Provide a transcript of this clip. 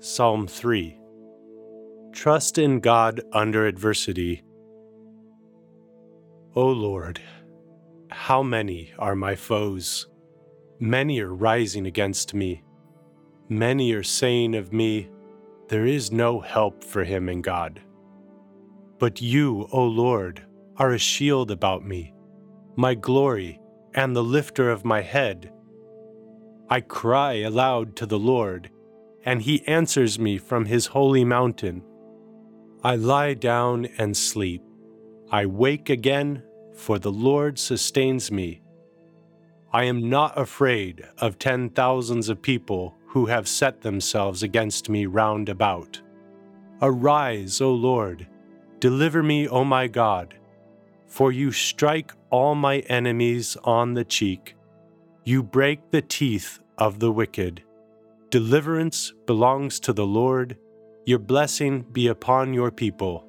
Psalm 3 Trust in God under adversity. O Lord, how many are my foes? Many are rising against me. Many are saying of me, There is no help for him in God. But you, O Lord, are a shield about me, my glory, and the lifter of my head. I cry aloud to the Lord, and he answers me from his holy mountain. I lie down and sleep. I wake again, for the Lord sustains me. I am not afraid of ten thousands of people who have set themselves against me round about. Arise, O Lord, deliver me, O my God, for you strike all my enemies on the cheek. You break the teeth of the wicked. Deliverance belongs to the Lord. Your blessing be upon your people.